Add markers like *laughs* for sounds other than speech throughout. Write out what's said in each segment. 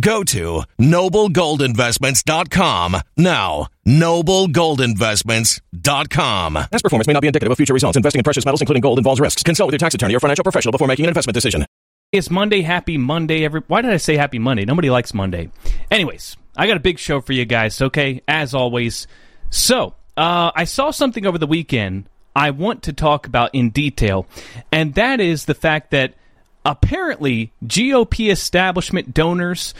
Go to noblegoldinvestments.com now. Noblegoldinvestments.com. Past performance may not be indicative of future results. Investing in precious metals, including gold, involves risks. Consult with your tax attorney or financial professional before making an investment decision. It's Monday. Happy Monday. Every Why did I say happy Monday? Nobody likes Monday. Anyways, I got a big show for you guys, okay? As always. So, uh, I saw something over the weekend I want to talk about in detail, and that is the fact that apparently GOP establishment donors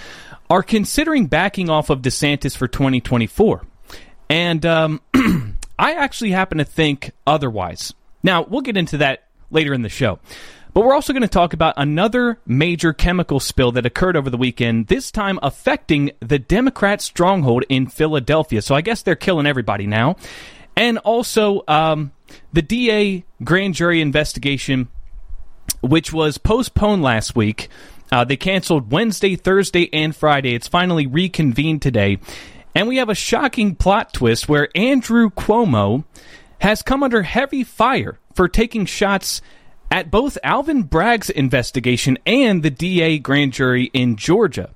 are considering backing off of DeSantis for 2024. And um, *clears throat* I actually happen to think otherwise. Now, we'll get into that later in the show. But we're also going to talk about another major chemical spill that occurred over the weekend, this time affecting the Democrat stronghold in Philadelphia. So I guess they're killing everybody now. And also, um, the DA grand jury investigation, which was postponed last week. Uh, they canceled Wednesday, Thursday, and Friday. It's finally reconvened today. And we have a shocking plot twist where Andrew Cuomo has come under heavy fire for taking shots at both Alvin Bragg's investigation and the DA grand jury in Georgia.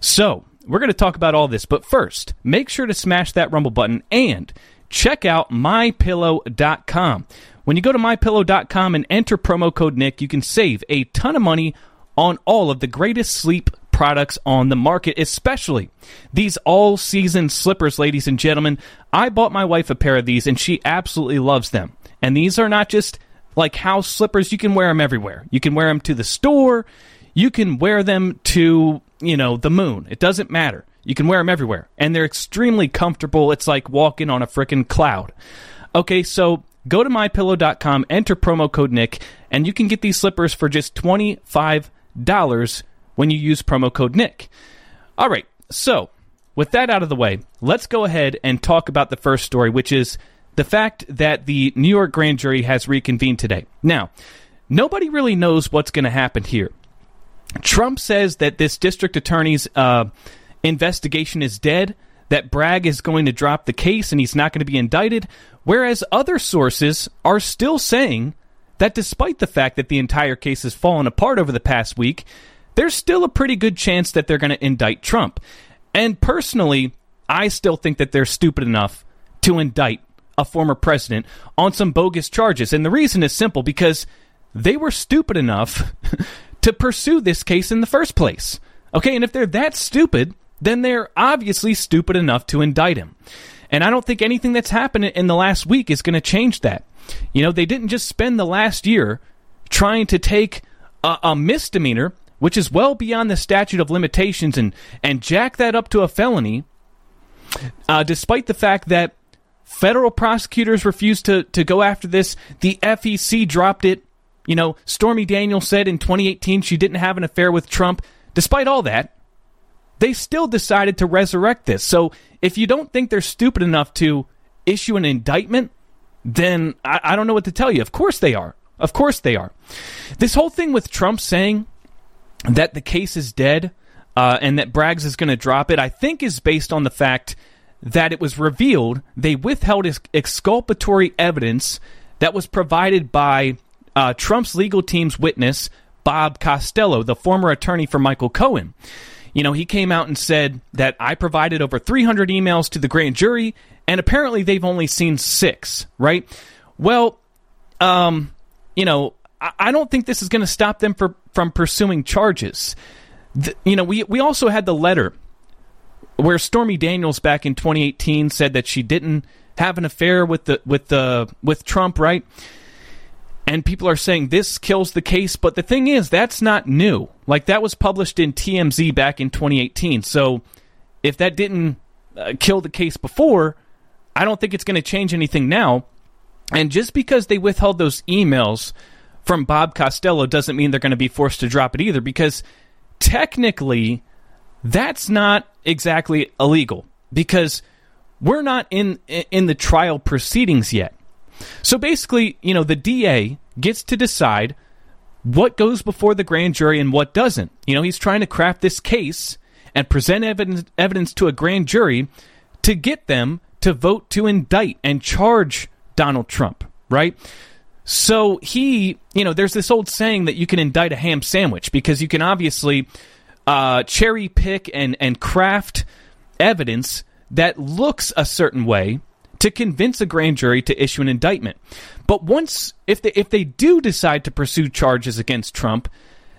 So, we're going to talk about all this, but first, make sure to smash that Rumble button and check out mypillow.com. When you go to mypillow.com and enter promo code Nick, you can save a ton of money on all of the greatest sleep products on the market, especially these all season slippers, ladies and gentlemen. I bought my wife a pair of these and she absolutely loves them. And these are not just like house slippers, you can wear them everywhere. You can wear them to the store, you can wear them to, you know, the moon. It doesn't matter. You can wear them everywhere. And they're extremely comfortable. It's like walking on a freaking cloud. Okay, so go to mypillow.com, enter promo code Nick, and you can get these slippers for just $25 when you use promo code Nick. All right, so with that out of the way, let's go ahead and talk about the first story, which is the fact that the New York grand jury has reconvened today. Now, nobody really knows what's going to happen here. Trump says that this district attorney's uh, investigation is dead, that Bragg is going to drop the case and he's not going to be indicted, whereas other sources are still saying that despite the fact that the entire case has fallen apart over the past week, there's still a pretty good chance that they're going to indict Trump. And personally, I still think that they're stupid enough to indict a former president on some bogus charges. And the reason is simple because they were stupid enough *laughs* to pursue this case in the first place. Okay, and if they're that stupid, then they're obviously stupid enough to indict him. And I don't think anything that's happened in the last week is going to change that. You know, they didn't just spend the last year trying to take a, a, misdemeanor, which is well beyond the statute of limitations, and, and jack that up to a felony, uh, despite the fact that federal prosecutors refused to, to go after this. The FEC dropped it. You know, Stormy Daniels said in 2018 she didn't have an affair with Trump. Despite all that, they still decided to resurrect this. So if you don't think they're stupid enough to issue an indictment, then I, I, don't know what to tell you. Of course they are. Of course they are. This whole thing with Trump saying that the case is dead uh, and that Braggs is going to drop it, I think is based on the fact that it was revealed they withheld exculpatory evidence that was provided by uh, Trump's legal team's witness, Bob Costello, the former attorney for Michael Cohen you know, he came out and said that I provided over 300 emails to the grand jury, and apparently they've only seen six, right? Well, um, you know, I, I don't think this is going to stop them for, from pursuing charges. The, you know, we, we also had the letter where Stormy Daniels back in 2018 said that she didn't have an affair with the with the with Trump, right? And people are saying this kills the case. But the thing is, that's not new. Like that was published in TMZ back in 2018. So if that didn't uh, kill the case before, I don't think it's going to change anything now. And just because they withheld those emails from Bob Costello doesn't mean they're going to be forced to drop it either, because technically, that's not exactly illegal because we're not in in the trial proceedings yet. So basically, you know, the DA gets to decide what goes before the grand jury and what doesn't. You know, he's trying to craft this case and present evidence, evidence to a grand jury to get them to vote to indict and charge Donald Trump, right? So he, you know, there's this old saying that you can indict a ham sandwich because you can obviously uh, cherry pick and, and craft evidence that looks a certain way to convince a grand jury to issue an indictment. But once, if they, if they do decide to pursue charges against Trump,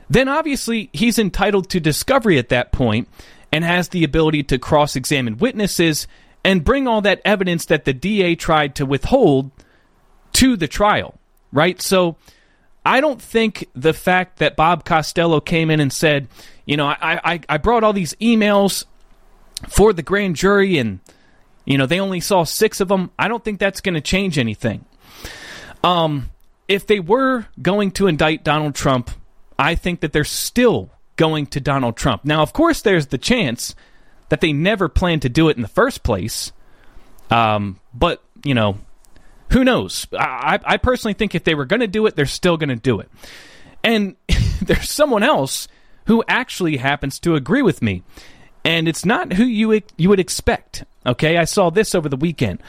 then obviously he's entitled to discovery at that point and has the ability to cross examine witnesses and bring all that evidence that the DA tried to withhold to the trial, right? So I don't think the fact that Bob Costello came in and said, you know, I, I, I brought all these emails for the grand jury and you know, they only saw six of them. I don't think that's going to change anything. Um, if they were going to indict Donald Trump, I think that they're still going to Donald Trump. Now, of course, there's the chance that they never planned to do it in the first place. Um, but, you know, who knows? I, I personally think if they were going to do it, they're still going to do it. And *laughs* there's someone else who actually happens to agree with me. And it's not who you you would expect. Okay, I saw this over the weekend,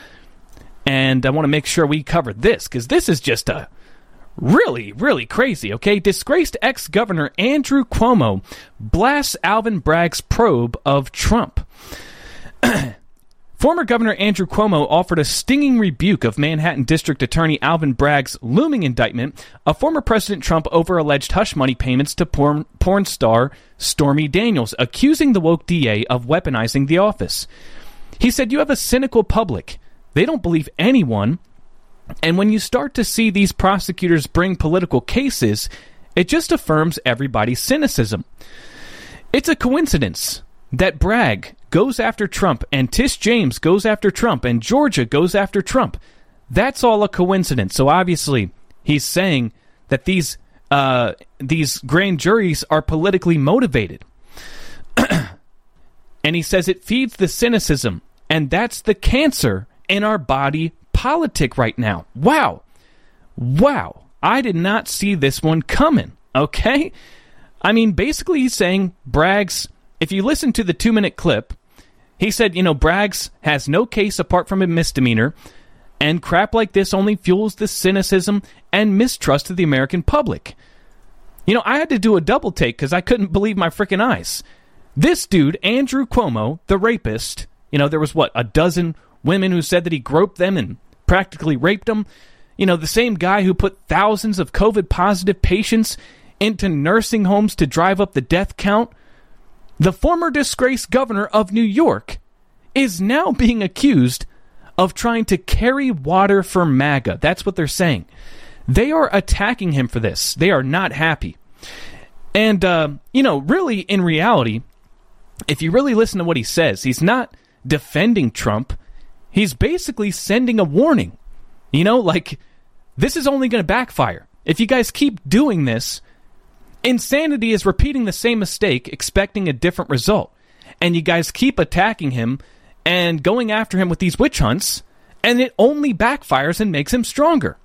and I want to make sure we cover this because this is just a really, really crazy, okay? Disgraced ex governor Andrew Cuomo blasts Alvin Bragg's probe of Trump. *clears throat* Former Governor Andrew Cuomo offered a stinging rebuke of Manhattan District Attorney Alvin Bragg's looming indictment of former President Trump over alleged hush money payments to porn, porn star Stormy Daniels, accusing the woke DA of weaponizing the office. He said, You have a cynical public. They don't believe anyone and when you start to see these prosecutors bring political cases, it just affirms everybody's cynicism. It's a coincidence that Bragg goes after Trump and Tish James goes after Trump and Georgia goes after Trump. That's all a coincidence. So obviously, he's saying that these uh, these grand juries are politically motivated. *clears throat* and he says it feeds the cynicism, and that's the cancer in our body politic right now. Wow. Wow. I did not see this one coming. Okay? I mean, basically, he's saying Braggs, if you listen to the two minute clip, he said, you know, Braggs has no case apart from a misdemeanor, and crap like this only fuels the cynicism and mistrust of the American public. You know, I had to do a double take because I couldn't believe my freaking eyes. This dude, Andrew Cuomo, the rapist, you know, there was what, a dozen women who said that he groped them and practically raped them. You know, the same guy who put thousands of COVID positive patients into nursing homes to drive up the death count. The former disgraced governor of New York is now being accused of trying to carry water for MAGA. That's what they're saying. They are attacking him for this. They are not happy. And, uh, you know, really, in reality, if you really listen to what he says, he's not defending Trump. He's basically sending a warning. You know, like, this is only going to backfire. If you guys keep doing this, insanity is repeating the same mistake, expecting a different result. And you guys keep attacking him and going after him with these witch hunts, and it only backfires and makes him stronger.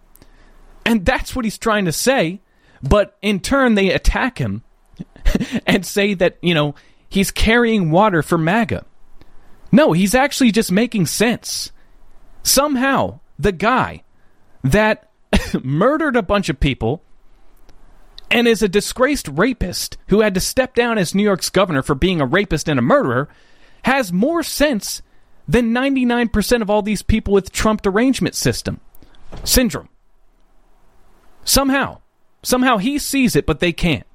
And that's what he's trying to say. But in turn, they attack him *laughs* and say that, you know, he's carrying water for MAGA. No, he's actually just making sense. Somehow, the guy that *laughs* murdered a bunch of people and is a disgraced rapist who had to step down as New York's governor for being a rapist and a murderer has more sense than 99% of all these people with Trump derangement system syndrome. Somehow, somehow he sees it, but they can't.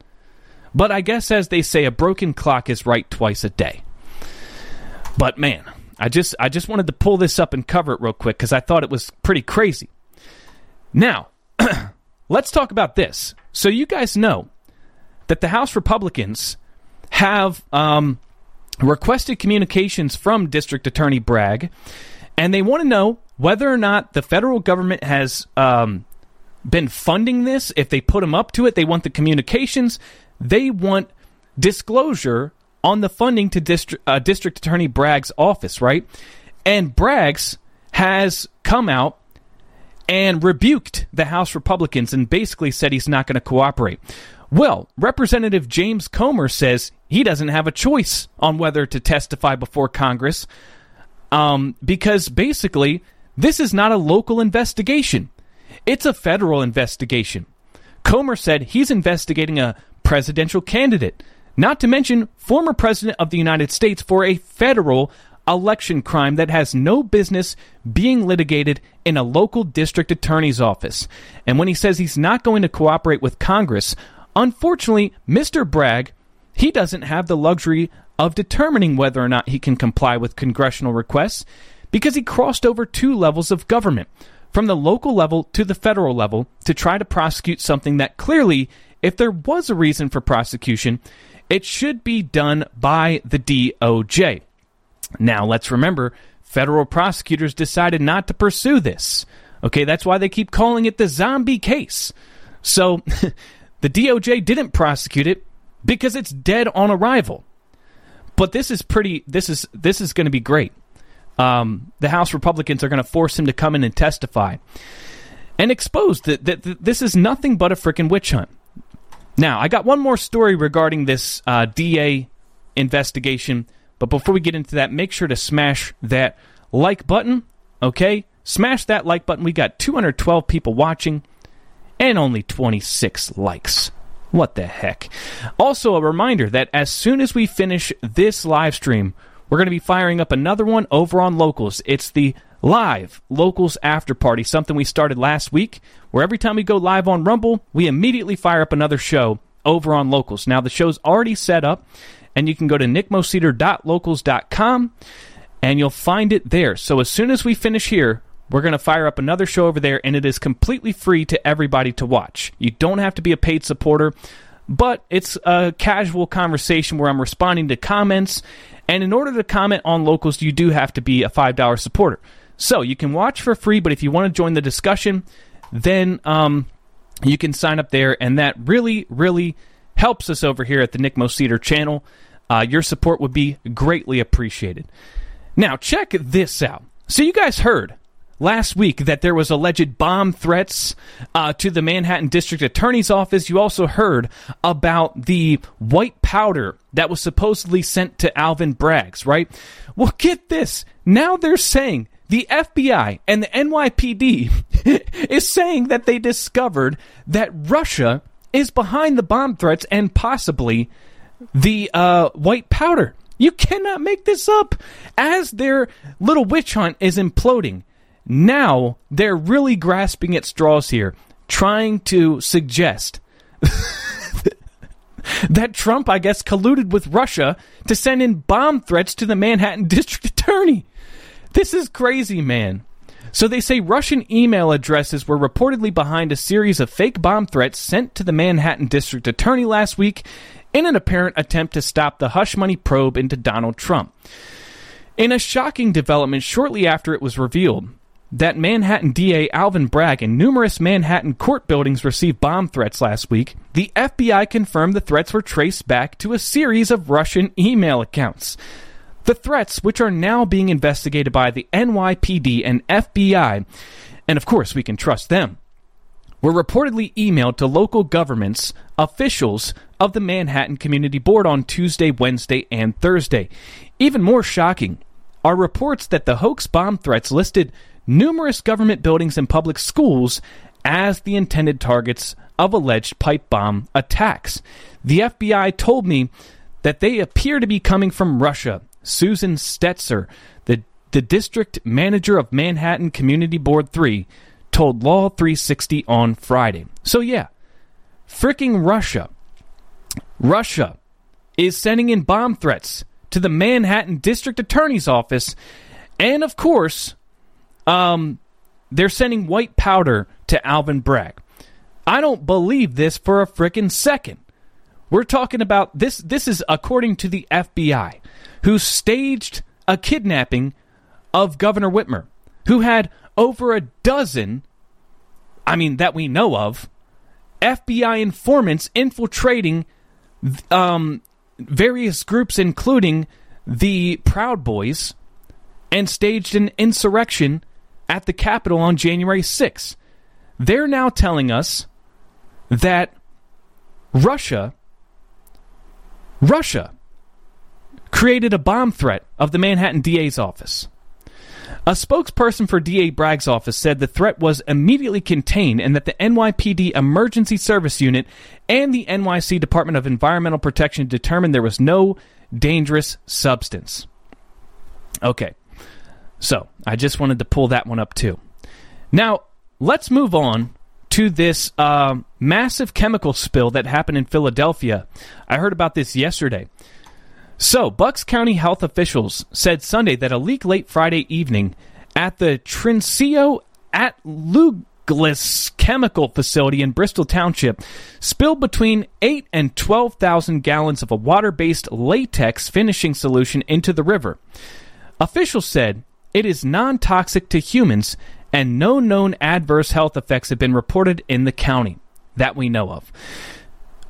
But I guess, as they say, a broken clock is right twice a day. But man, I just I just wanted to pull this up and cover it real quick because I thought it was pretty crazy. Now, *clears throat* let's talk about this. So you guys know that the House Republicans have um, requested communications from District Attorney Bragg, and they want to know whether or not the federal government has um, been funding this. If they put them up to it, they want the communications. They want disclosure on the funding to District, uh, District Attorney Bragg's office, right? And Bragg's has come out and rebuked the House Republicans and basically said he's not going to cooperate. Well, Representative James Comer says he doesn't have a choice on whether to testify before Congress um, because basically this is not a local investigation, it's a federal investigation. Comer said he's investigating a presidential candidate not to mention former President of the United States for a federal election crime that has no business being litigated in a local district attorney's office. And when he says he's not going to cooperate with Congress, unfortunately, Mr. Bragg, he doesn't have the luxury of determining whether or not he can comply with congressional requests because he crossed over two levels of government, from the local level to the federal level, to try to prosecute something that clearly, if there was a reason for prosecution, it should be done by the DOJ. Now, let's remember, federal prosecutors decided not to pursue this. Okay, that's why they keep calling it the zombie case. So, *laughs* the DOJ didn't prosecute it because it's dead on arrival. But this is pretty. This is this is going to be great. Um, the House Republicans are going to force him to come in and testify and expose that, that, that this is nothing but a freaking witch hunt. Now, I got one more story regarding this uh, DA investigation, but before we get into that, make sure to smash that like button, okay? Smash that like button. We got 212 people watching, and only 26 likes. What the heck? Also, a reminder that as soon as we finish this live stream, we're going to be firing up another one over on Locals. It's the live Locals After Party, something we started last week, where every time we go live on Rumble, we immediately fire up another show over on Locals. Now, the show's already set up, and you can go to nickmoseder.locals.com and you'll find it there. So as soon as we finish here, we're going to fire up another show over there, and it is completely free to everybody to watch. You don't have to be a paid supporter, but it's a casual conversation where I'm responding to comments. And in order to comment on locals, you do have to be a $5 supporter. So you can watch for free, but if you want to join the discussion, then um, you can sign up there, and that really, really helps us over here at the Nick Moseder channel. Uh, your support would be greatly appreciated. Now, check this out. So, you guys heard last week that there was alleged bomb threats uh, to the Manhattan District Attorney's Office. You also heard about the white powder that was supposedly sent to Alvin Braggs, right? Well, get this. Now they're saying the FBI and the NYPD *laughs* is saying that they discovered that Russia is behind the bomb threats and possibly the uh, white powder. You cannot make this up. As their little witch hunt is imploding, now they're really grasping at straws here, trying to suggest *laughs* that Trump, I guess, colluded with Russia to send in bomb threats to the Manhattan *laughs* District Attorney. This is crazy, man. So they say Russian email addresses were reportedly behind a series of fake bomb threats sent to the Manhattan District Attorney last week in an apparent attempt to stop the hush money probe into Donald Trump. In a shocking development shortly after it was revealed that Manhattan DA Alvin Bragg and numerous Manhattan court buildings received bomb threats last week, the FBI confirmed the threats were traced back to a series of Russian email accounts. The threats, which are now being investigated by the NYPD and FBI, and of course we can trust them, were reportedly emailed to local governments, officials of the Manhattan Community Board on Tuesday, Wednesday, and Thursday. Even more shocking are reports that the hoax bomb threats listed numerous government buildings and public schools as the intended targets of alleged pipe bomb attacks. The FBI told me that they appear to be coming from Russia Susan Stetzer, the, the district manager of Manhattan Community Board 3, told Law 360 on Friday. So, yeah, freaking Russia. Russia is sending in bomb threats to the Manhattan District Attorney's Office. And, of course, um, they're sending white powder to Alvin Bragg. I don't believe this for a freaking second. We're talking about this. This is according to the FBI who staged a kidnapping of Governor Whitmer, who had over a dozen, I mean, that we know of, FBI informants infiltrating um, various groups, including the Proud Boys, and staged an insurrection at the Capitol on January 6th. They're now telling us that Russia, Russia created a bomb threat of the Manhattan DA's office. A spokesperson for DA Bragg's office said the threat was immediately contained and that the NYPD Emergency Service Unit and the NYC Department of Environmental Protection determined there was no dangerous substance. Okay, so I just wanted to pull that one up too. Now, let's move on to this uh, massive chemical spill that happened in Philadelphia. I heard about this yesterday. So, Bucks County health officials said Sunday that a leak late Friday evening at the Trinseo Altuglas chemical facility in Bristol Township spilled between 8 and 12,000 gallons of a water-based latex finishing solution into the river. Officials said it is non-toxic to humans and no known adverse health effects have been reported in the county that we know of.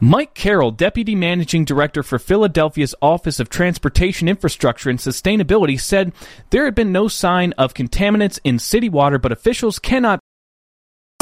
Mike Carroll, Deputy Managing Director for Philadelphia's Office of Transportation Infrastructure and Sustainability, said there had been no sign of contaminants in city water, but officials cannot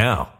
now.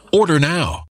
Order now.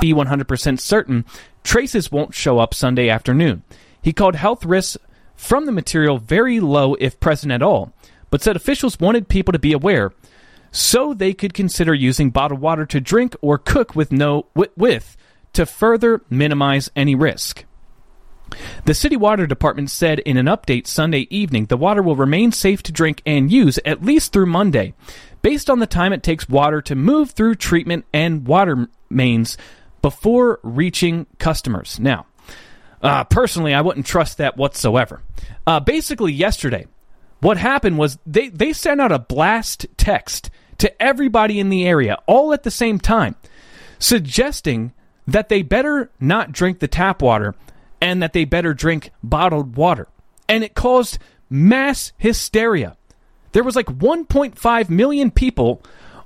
Be 100% certain traces won't show up Sunday afternoon. He called health risks from the material very low if present at all, but said officials wanted people to be aware so they could consider using bottled water to drink or cook with no with to further minimize any risk. The city water department said in an update Sunday evening the water will remain safe to drink and use at least through Monday, based on the time it takes water to move through treatment and water mains before reaching customers. Now, uh, personally, I wouldn't trust that whatsoever. Uh, basically, yesterday, what happened was they, they sent out a blast text to everybody in the area all at the same time, suggesting that they better not drink the tap water and that they better drink bottled water. And it caused mass hysteria. There was like 1.5 million people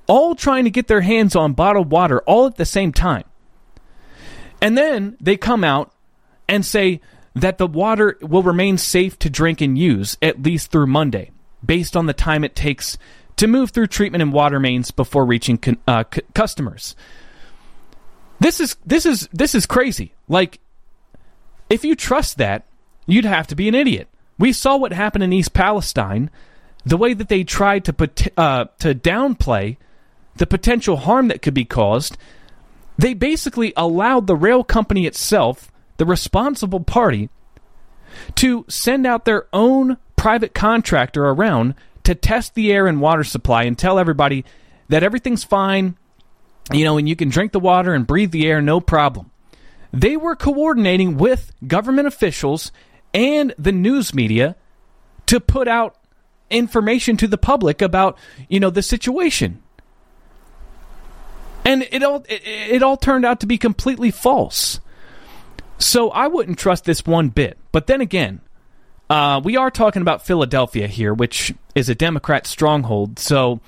all trying to get their hands on bottled water all at the same time. And then they come out and say that the water will remain safe to drink and use at least through Monday, based on the time it takes to move through treatment and water mains before reaching uh, c- customers. This is this is this is crazy. Like if you trust that, you'd have to be an idiot. We saw what happened in East Palestine, the way that they tried to uh, to downplay the potential harm that could be caused. They basically allowed the rail company itself, the responsible party, to send out their own private contractor around to test the air and water supply and tell everybody that everything's fine, you know, and you can drink the water and breathe the air, no problem. They were coordinating with government officials and the news media to put out information to the public about, you know, the situation. And it all it, it all turned out to be completely false. So I wouldn't trust this one bit. But then again, uh, we are talking about Philadelphia here, which is a Democrat stronghold. So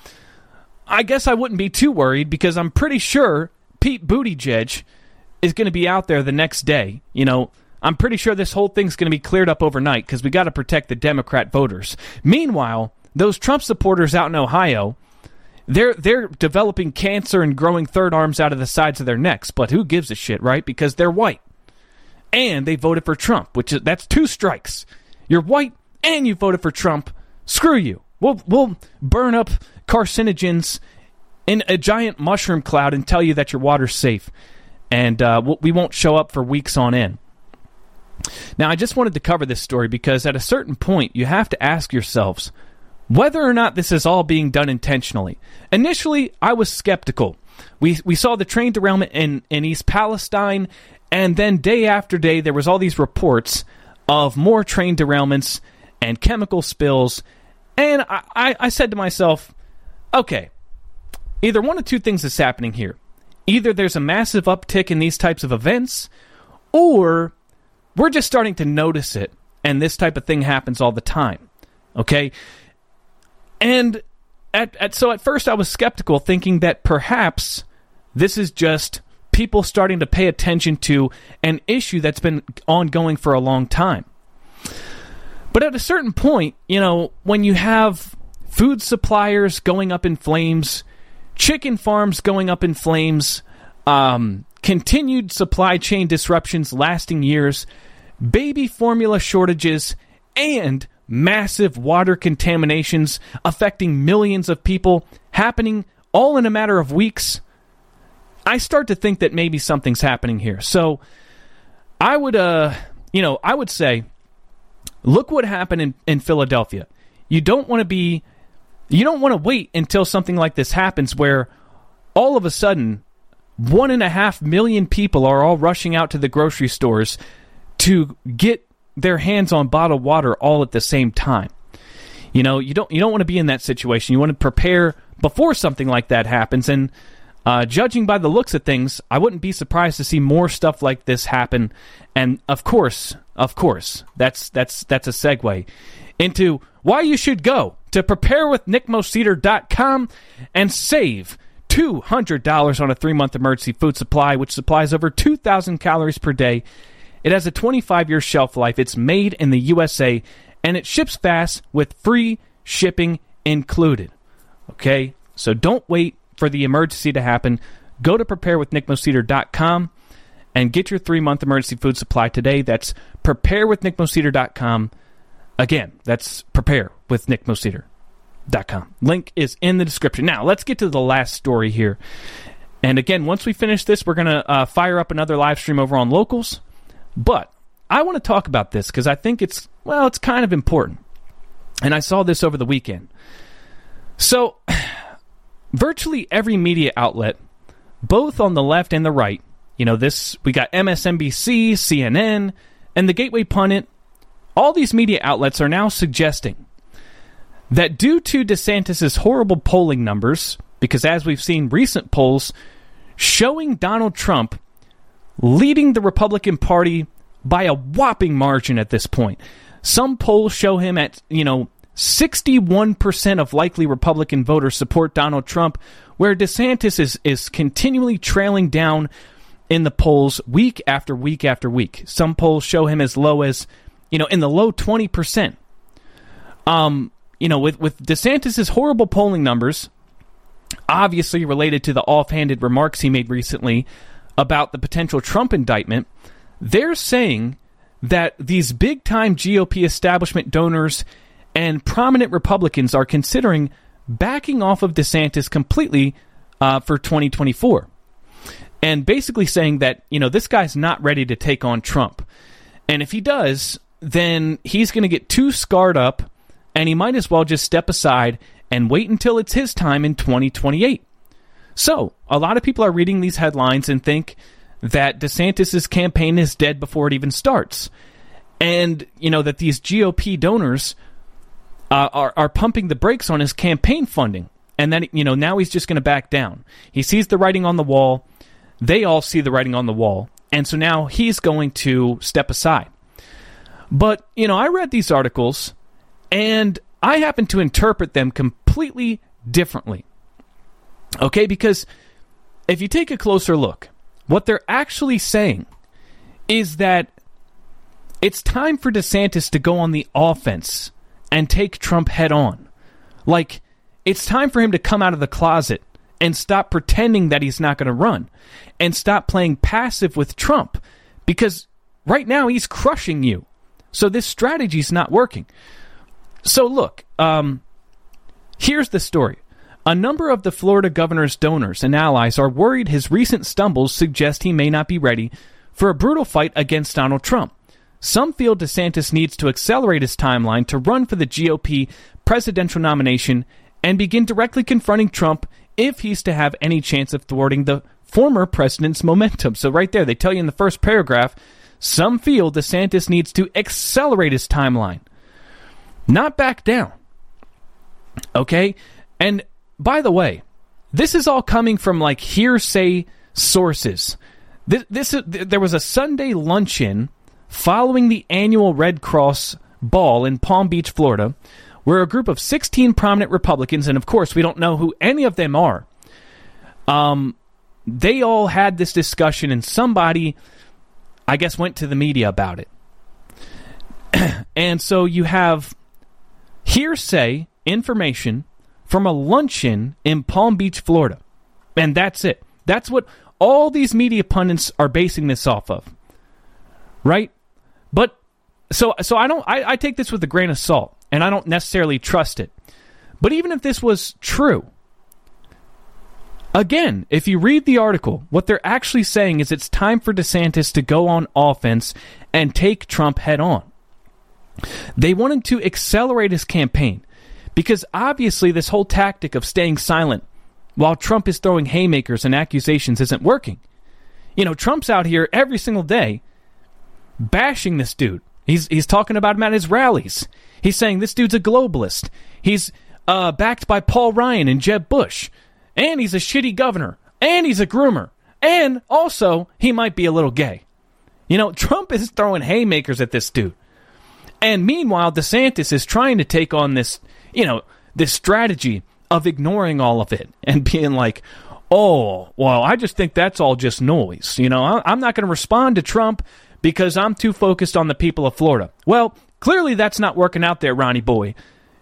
I guess I wouldn't be too worried because I'm pretty sure Pete Buttigieg is going to be out there the next day. You know, I'm pretty sure this whole thing's going to be cleared up overnight because we got to protect the Democrat voters. Meanwhile, those Trump supporters out in Ohio, they're they're developing cancer and growing third arms out of the sides of their necks. But who gives a shit, right? Because they're white, and they voted for Trump, which is that's two strikes. You're white and you voted for Trump. Screw you. We'll we'll burn up carcinogens in a giant mushroom cloud and tell you that your water's safe, and uh, we won't show up for weeks on end. Now, I just wanted to cover this story because at a certain point, you have to ask yourselves whether or not this is all being done intentionally. Initially, I was skeptical. We, we saw the train derailment in, in East Palestine, and then day after day, there was all these reports of more train derailments and chemical spills. And I, I, I said to myself, okay, either one of two things is happening here. Either there's a massive uptick in these types of events, or we're just starting to notice it, and this type of thing happens all the time. Okay? And at, at so at first I was skeptical, thinking that perhaps this is just people starting to pay attention to an issue that's been ongoing for a long time. But at a certain point, you know, when you have food suppliers going up in flames, chicken farms going up in flames, um, continued supply chain disruptions lasting years, baby formula shortages, and massive water contaminations affecting millions of people happening all in a matter of weeks, I start to think that maybe something's happening here. So I would, uh, you know, I would say, look what happened in, in Philadelphia. You don't want to be, you don't want to wait until something like this happens where all of a sudden one and a half million people are all rushing out to the grocery stores to get their hands on bottled water all at the same time. You know, you don't you don't want to be in that situation. You want to prepare before something like that happens and uh, judging by the looks of things, I wouldn't be surprised to see more stuff like this happen. And of course, of course, that's that's that's a segue into why you should go to prepare with preparewithnickmoseder.com and save $200 on a three month emergency food supply, which supplies over 2,000 calories per day. It has a 25 year shelf life. It's made in the USA and it ships fast with free shipping included. Okay? So don't wait for the emergency to happen, go to preparewithnickmoseder.com and get your three month emergency food supply today. That's preparewithnickmoseder.com. Again, that's preparewithnickmoseder.com. Link is in the description. Now, let's get to the last story here. And again, once we finish this, we're going to uh, fire up another live stream over on Locals. But I want to talk about this because I think it's, well, it's kind of important. And I saw this over the weekend. So, *sighs* virtually every media outlet, both on the left and the right, you know, this, we got MSNBC, CNN, and the Gateway Pundit, all these media outlets are now suggesting that due to DeSantis' horrible polling numbers, because as we've seen recent polls showing Donald Trump leading the Republican Party by a whopping margin at this point. Some polls show him at, you know, 61% of likely Republican voters support Donald Trump, where DeSantis is, is continually trailing down in the polls week after week after week. Some polls show him as low as, you know, in the low 20%. Um, you know, with, with DeSantis' horrible polling numbers, obviously related to the offhanded remarks he made recently about the potential Trump indictment, they're saying that these big time GOP establishment donors and prominent Republicans are considering backing off of DeSantis completely uh, for 2024. And basically saying that, you know, this guy's not ready to take on Trump. And if he does, then he's going to get too scarred up and he might as well just step aside and wait until it's his time in 2028. So, a lot of people are reading these headlines and think that DeSantis's campaign is dead before it even starts. And, you know, that these GOP donors uh, are, are pumping the brakes on his campaign funding. And then, you know, now he's just going to back down. He sees the writing on the wall. They all see the writing on the wall. And so now he's going to step aside. But, you know, I read these articles and I happen to interpret them completely differently. Okay, because if you take a closer look, what they're actually saying is that it's time for DeSantis to go on the offense and take Trump head on. Like, it's time for him to come out of the closet and stop pretending that he's not going to run and stop playing passive with Trump because right now he's crushing you. So this strategy is not working. So look, um, here's the story. A number of the Florida governor's donors and allies are worried his recent stumbles suggest he may not be ready for a brutal fight against Donald Trump. Some feel DeSantis needs to accelerate his timeline to run for the GOP presidential nomination and begin directly confronting Trump if he's to have any chance of thwarting the former president's momentum. So, right there, they tell you in the first paragraph some feel DeSantis needs to accelerate his timeline, not back down. Okay? And by the way, this is all coming from like hearsay sources. This, this there was a Sunday luncheon following the annual Red Cross ball in Palm Beach, Florida, where a group of 16 prominent Republicans, and of course we don't know who any of them are, um, they all had this discussion, and somebody, I guess, went to the media about it. *clears throat* and so you have hearsay information from a luncheon in Palm Beach, Florida. And that's it. That's what all these media pundits are basing this off of. Right? But so so I don't I, I take this with a grain of salt and I don't necessarily trust it. But even if this was true, again, if you read the article, what they're actually saying is it's time for DeSantis to go on offense and take Trump head on. They wanted to accelerate his campaign. Because obviously, this whole tactic of staying silent while Trump is throwing haymakers and accusations isn't working. You know, Trump's out here every single day bashing this dude. He's, he's talking about him at his rallies. He's saying this dude's a globalist. He's uh, backed by Paul Ryan and Jeb Bush. And he's a shitty governor. And he's a groomer. And also, he might be a little gay. You know, Trump is throwing haymakers at this dude. And meanwhile, DeSantis is trying to take on this you know, this strategy of ignoring all of it and *laughs* being like, oh, well, I just think that's all just noise. You know, I'm not going to respond to Trump because I'm too focused on the people of Florida. Well, clearly that's not working out there, Ronnie boy.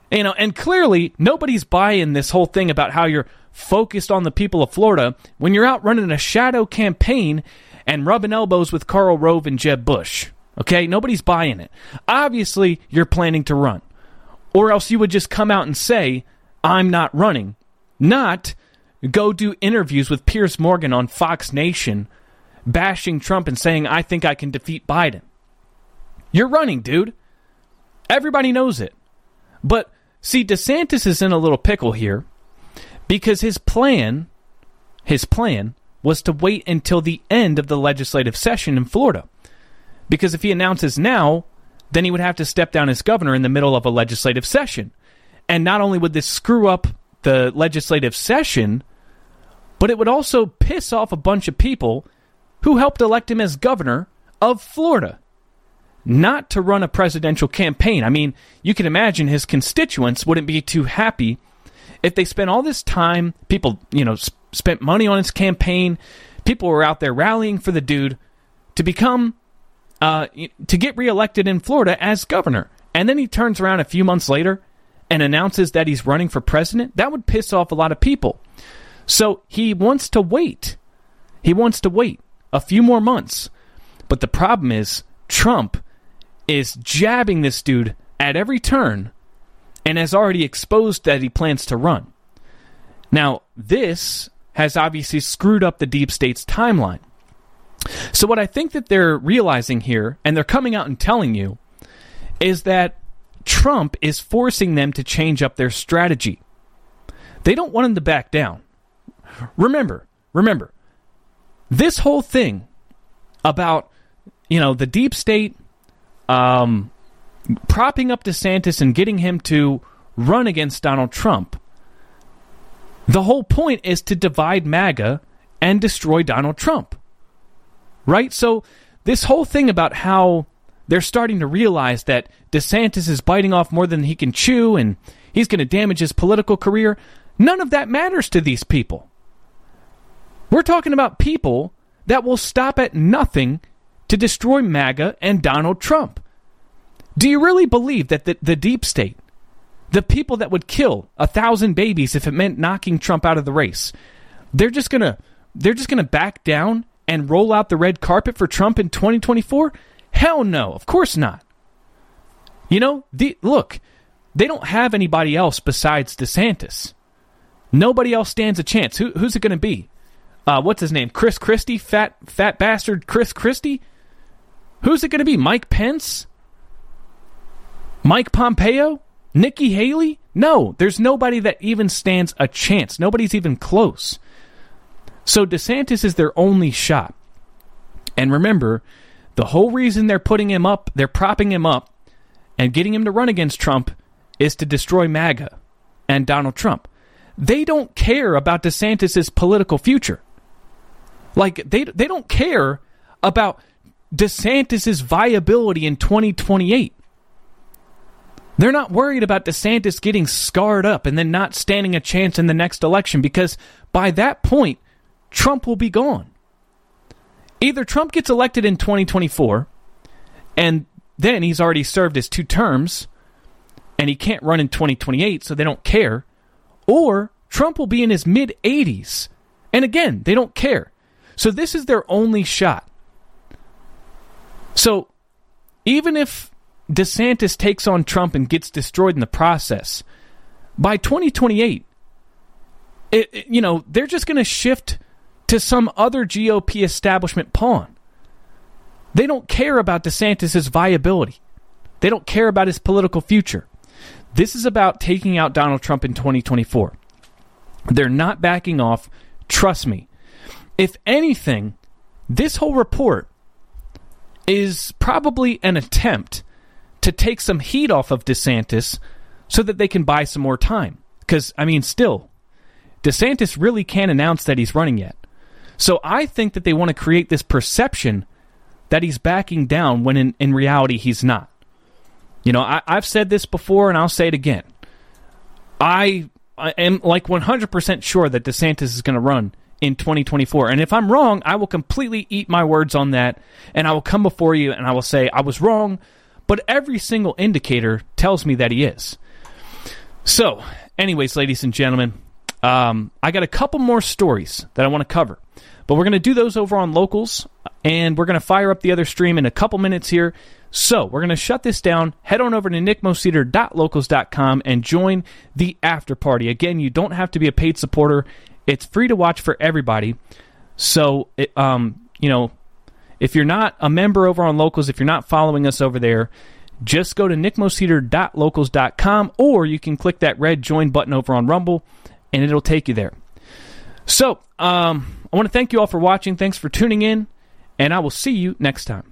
You know, and clearly nobody's buying this whole thing about how you're focused on the people of Florida when you're out running a shadow campaign and rubbing elbows with Karl Rove and Jeb Bush. Okay? Nobody's buying it. Obviously, you're planning to run. Or else you would just come out and say, I'm not running. Not go do interviews with Piers Morgan on Fox Nation, bashing Trump and saying, I think I can defeat Biden. You're running, dude. Everybody knows it. But see, DeSantis is in a little pickle here because his plan, his plan was to wait until the end of the legislative session in Florida. Because if he announces now, then he would have to step down as governor in the middle of a legislative session. And not only would this screw up the legislative session, but it would also piss off a bunch of people who helped elect him as governor of Florida. Not to run a presidential campaign. I mean, you can imagine his constituents wouldn't be too happy if they spent all this time, people, you know, sp- spent money on his campaign, people were out there rallying for the dude to become uh, to get reelected in Florida as governor. And then he turns around a few months later and announces that he's running for president. That would piss off a lot of people. So he wants to wait. He wants to wait a few more months. But the problem is, Trump is jabbing this dude at every turn and has already exposed that he plans to run. Now, this has obviously screwed up the deep state's timeline. So, what I think that they're realizing here, and they're coming out and telling you, is that Trump is forcing them to change up their strategy. They don't want him to back down. Remember, remember, this whole thing about you know the deep state um, propping up DeSantis and getting him to run against Donald Trump. The whole point is to divide MAGA and destroy Donald Trump. Right? So, this whole thing about how they're starting to realize that DeSantis is biting off more than he can chew and he's going to damage his political career, none of that matters to these people. We're talking about people that will stop at nothing to destroy MAGA and Donald Trump. Do you really believe that the, the deep state, the people that would kill a thousand babies if it meant knocking Trump out of the race, they're just gonna they're just gonna back down and roll out the red carpet for Trump in 2024? Hell no, of course not. You know, the, look, they don't have anybody else besides DeSantis. Nobody else stands a chance. Who, who's it going to be? Uh, what's his name? Chris Christie, fat fat bastard Chris Christie. Who's it going to be? Mike Pence? Mike Pompeo? Nikki Haley? No, there's nobody that even stands a chance. Nobody's even close. So DeSantis is their only shot. And remember, the whole reason they're putting him up, they're propping him up and getting him to run against Trump is to destroy MAGA and Donald Trump. They don't care about DeSantis' political future. Like they they don't care about DeSantis' viability in 2028. They're not worried about DeSantis getting scarred up and then not standing a chance in the next election because by that point, Trump will be gone. Either Trump gets elected in 2024 and then he's already served his two terms and he can't run in 2028, so they don't care, or Trump will be in his mid 80s. And again, they don't care. So this is their only shot. So even if DeSantis takes on Trump and gets destroyed in the process, by 2028, it, it, you know, they're just going to shift to some other GOP establishment pawn. They don't care about DeSantis' viability. They don't care about his political future. This is about taking out Donald Trump in 2024. They're not backing off. Trust me. If anything, this whole report is probably an attempt to take some heat off of DeSantis so that they can buy some more time. Because, I mean, still, DeSantis really can't announce that he's running yet. So I think that they want to create this perception that he's backing down when in, in reality he's not. You know, I, have said this before and I'll say it again. I, I am like 100% sure that DeSantis is going to run in 2024. And if I'm wrong, I will completely eat my words on that and I will come before you and I will say I was wrong, but every single indicator tells me that he is. So, anyways, ladies and gentlemen, um, I got a couple more stories that I want to cover, but we're going to do those over on locals and we're going to fire up the other stream in a couple minutes here. So we're going to shut this down. Head on over to nickmoseder.locals.com and join the after party. Again, you don't have to be a paid supporter. It's free to watch for everybody. So, it, um, you know, if you're not a member over on Locals, if you're not following us over there, just go to nickmoseder.locals.com or you can click that red join button over on Rumble and it'll take you there. So, um, I want to thank you all for watching. Thanks for tuning in, and I will see you next time.